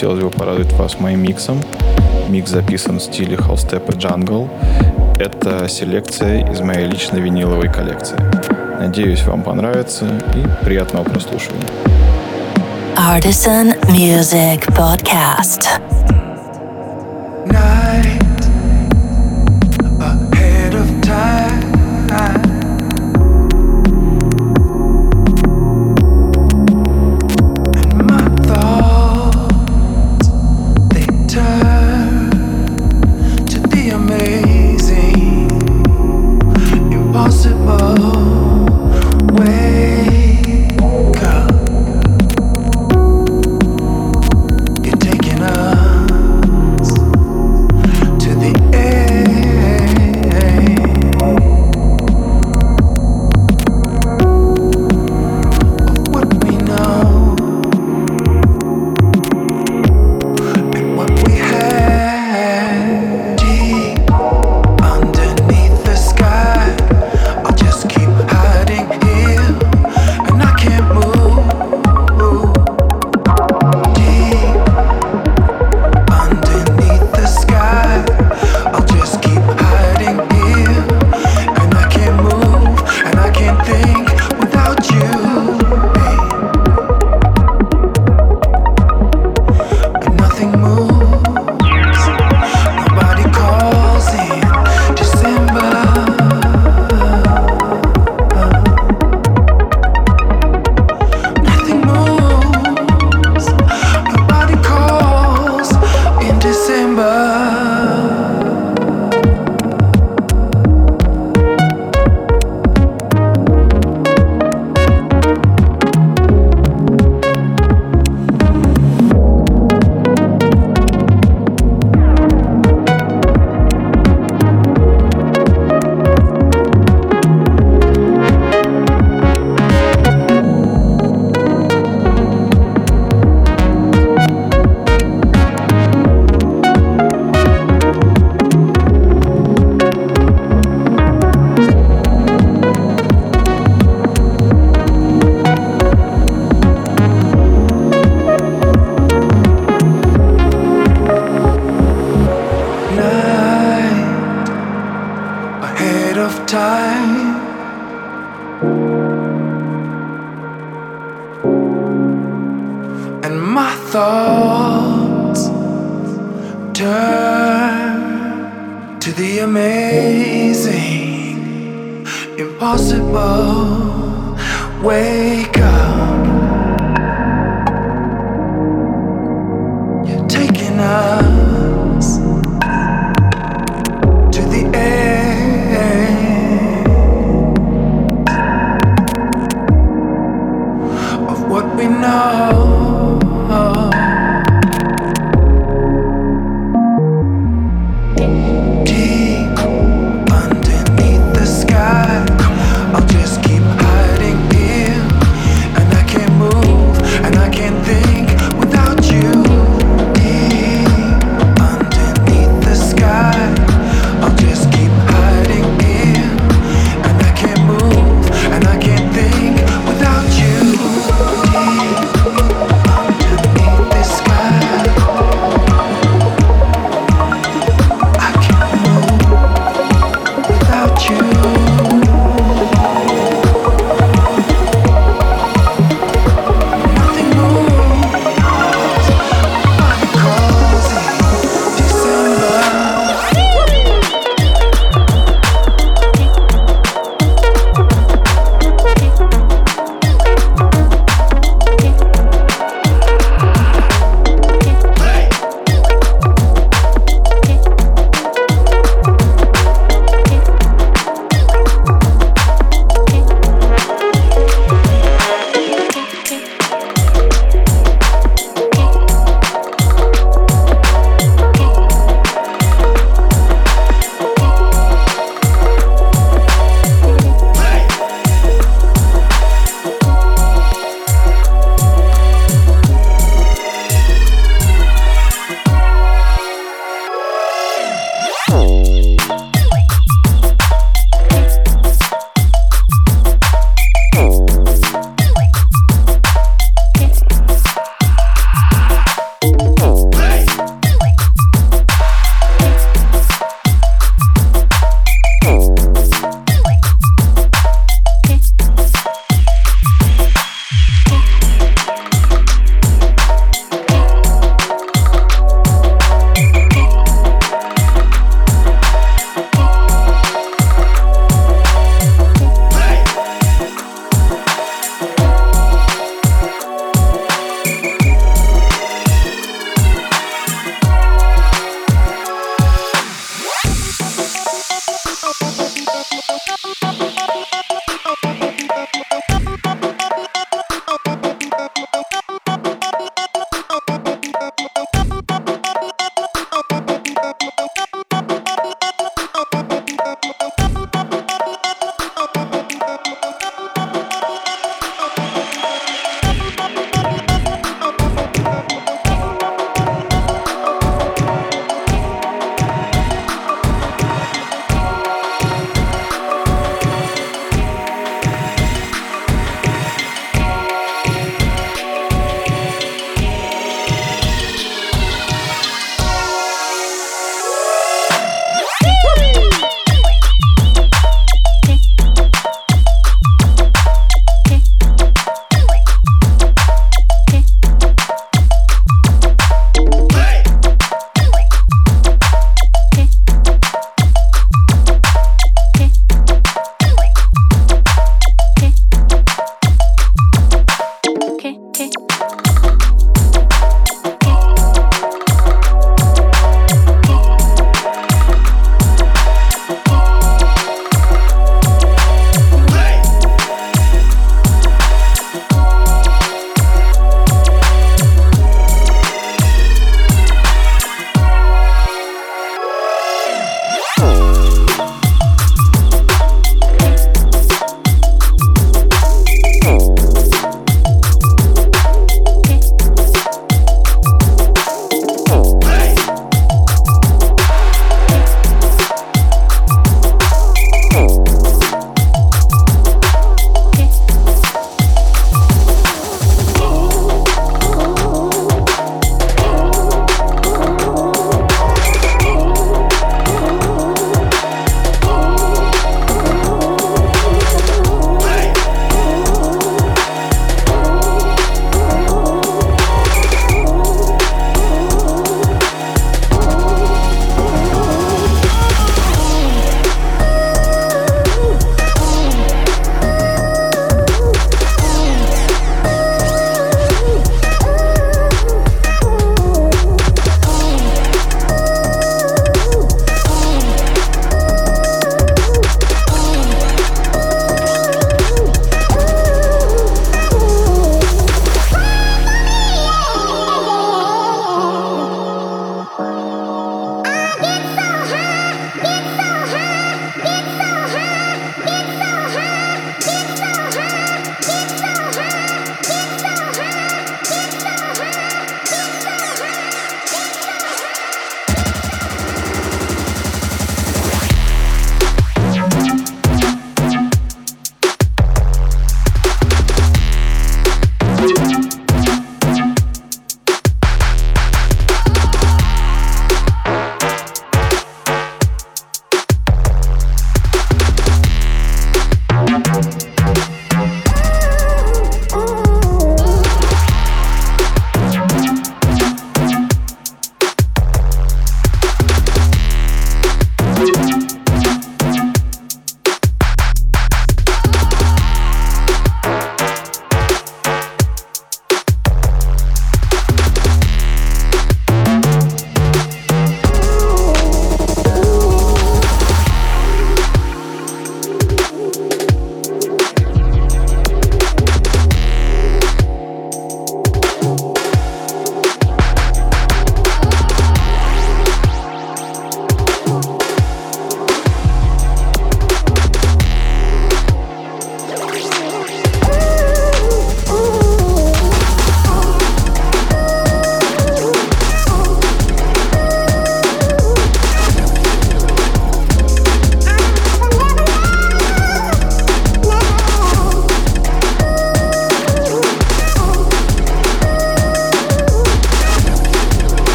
хотелось бы порадовать вас моим миксом. Микс записан в стиле холстеп и джангл. Это селекция из моей личной виниловой коллекции. Надеюсь, вам понравится и приятного прослушивания. Artisan Music Podcast.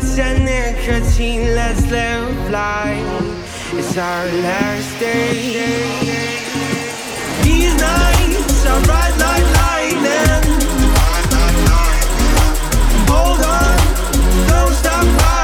cigarettes and nicotine, let's live life. It's our last day. These nights are bright like lightning. Hold on, don't stop.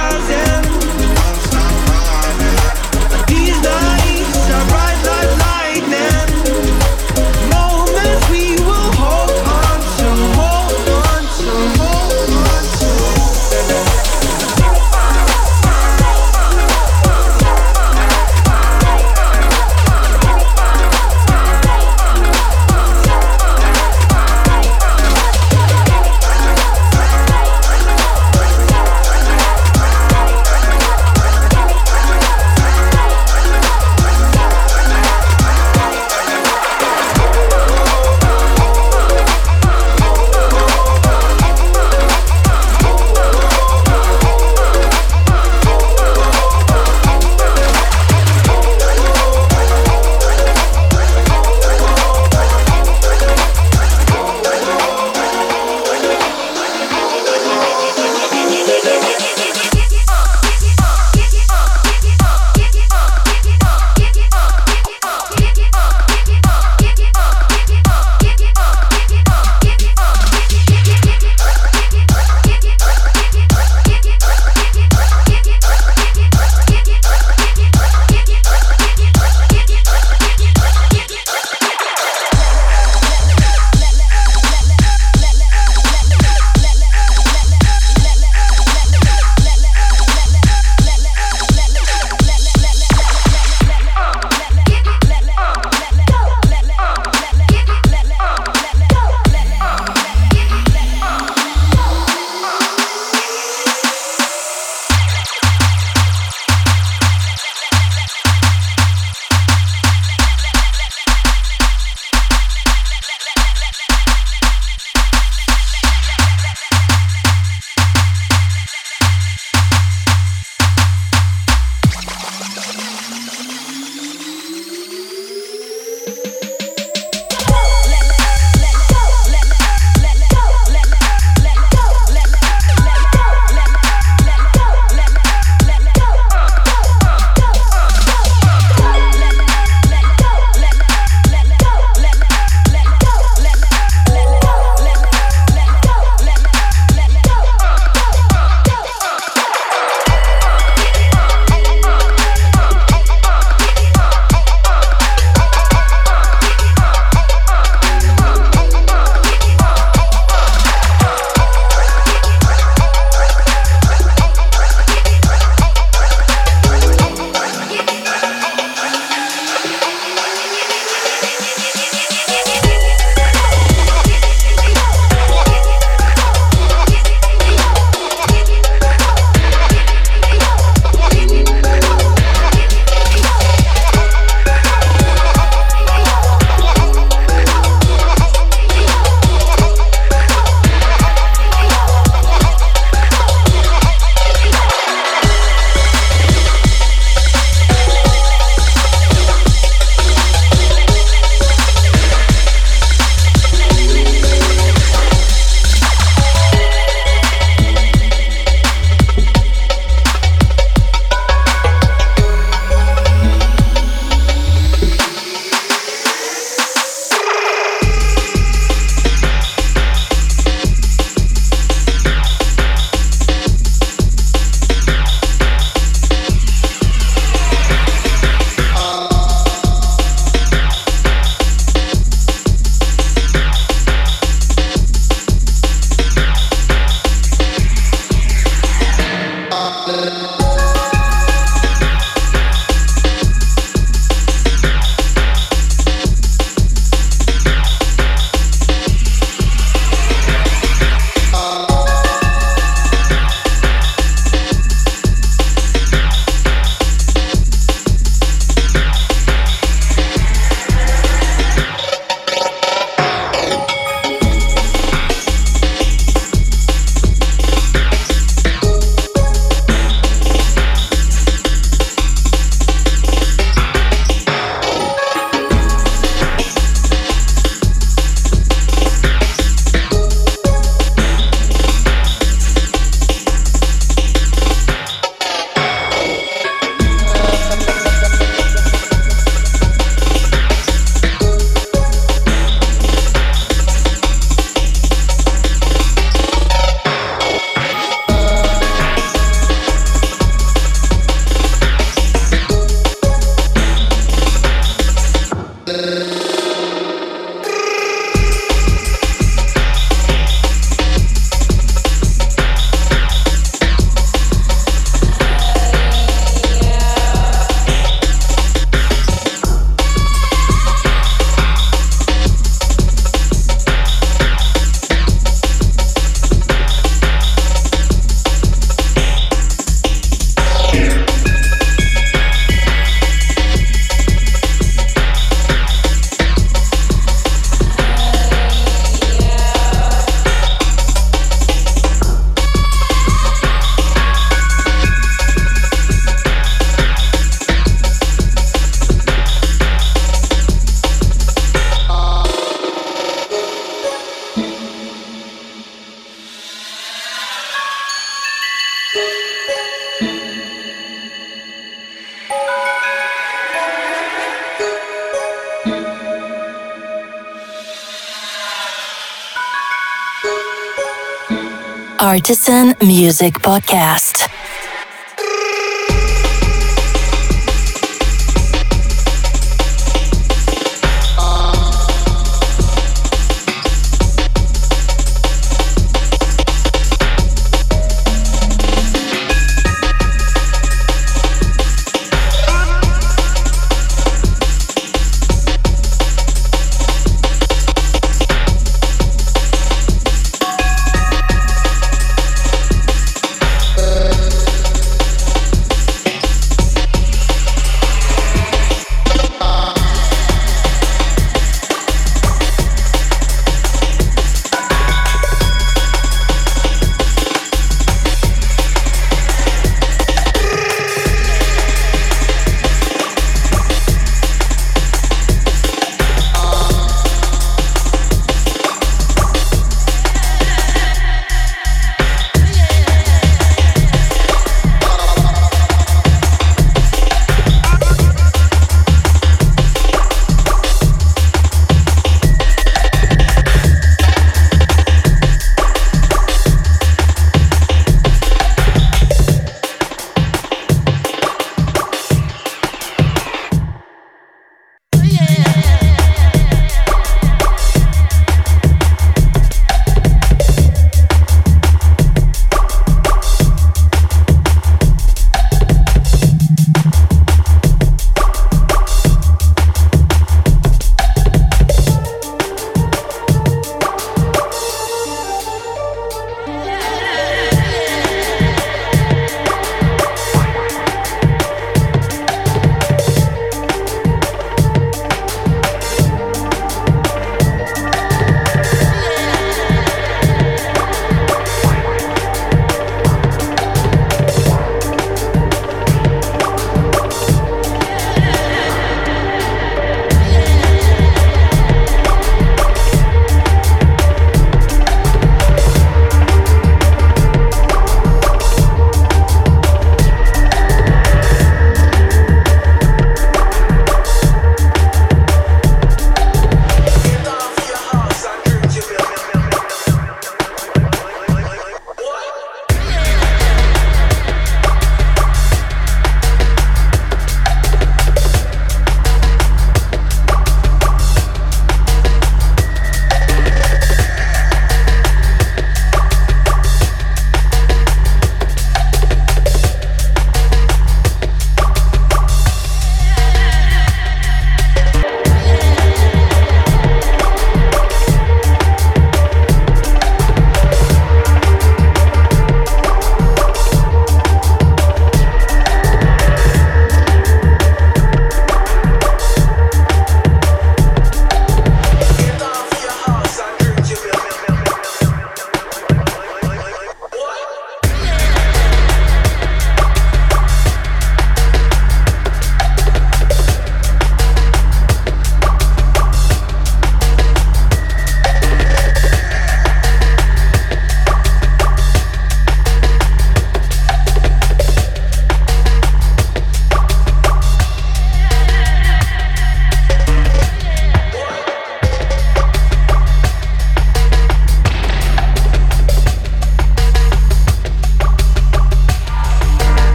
Artisan Music Podcast.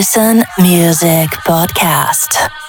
Artisan Music Podcast.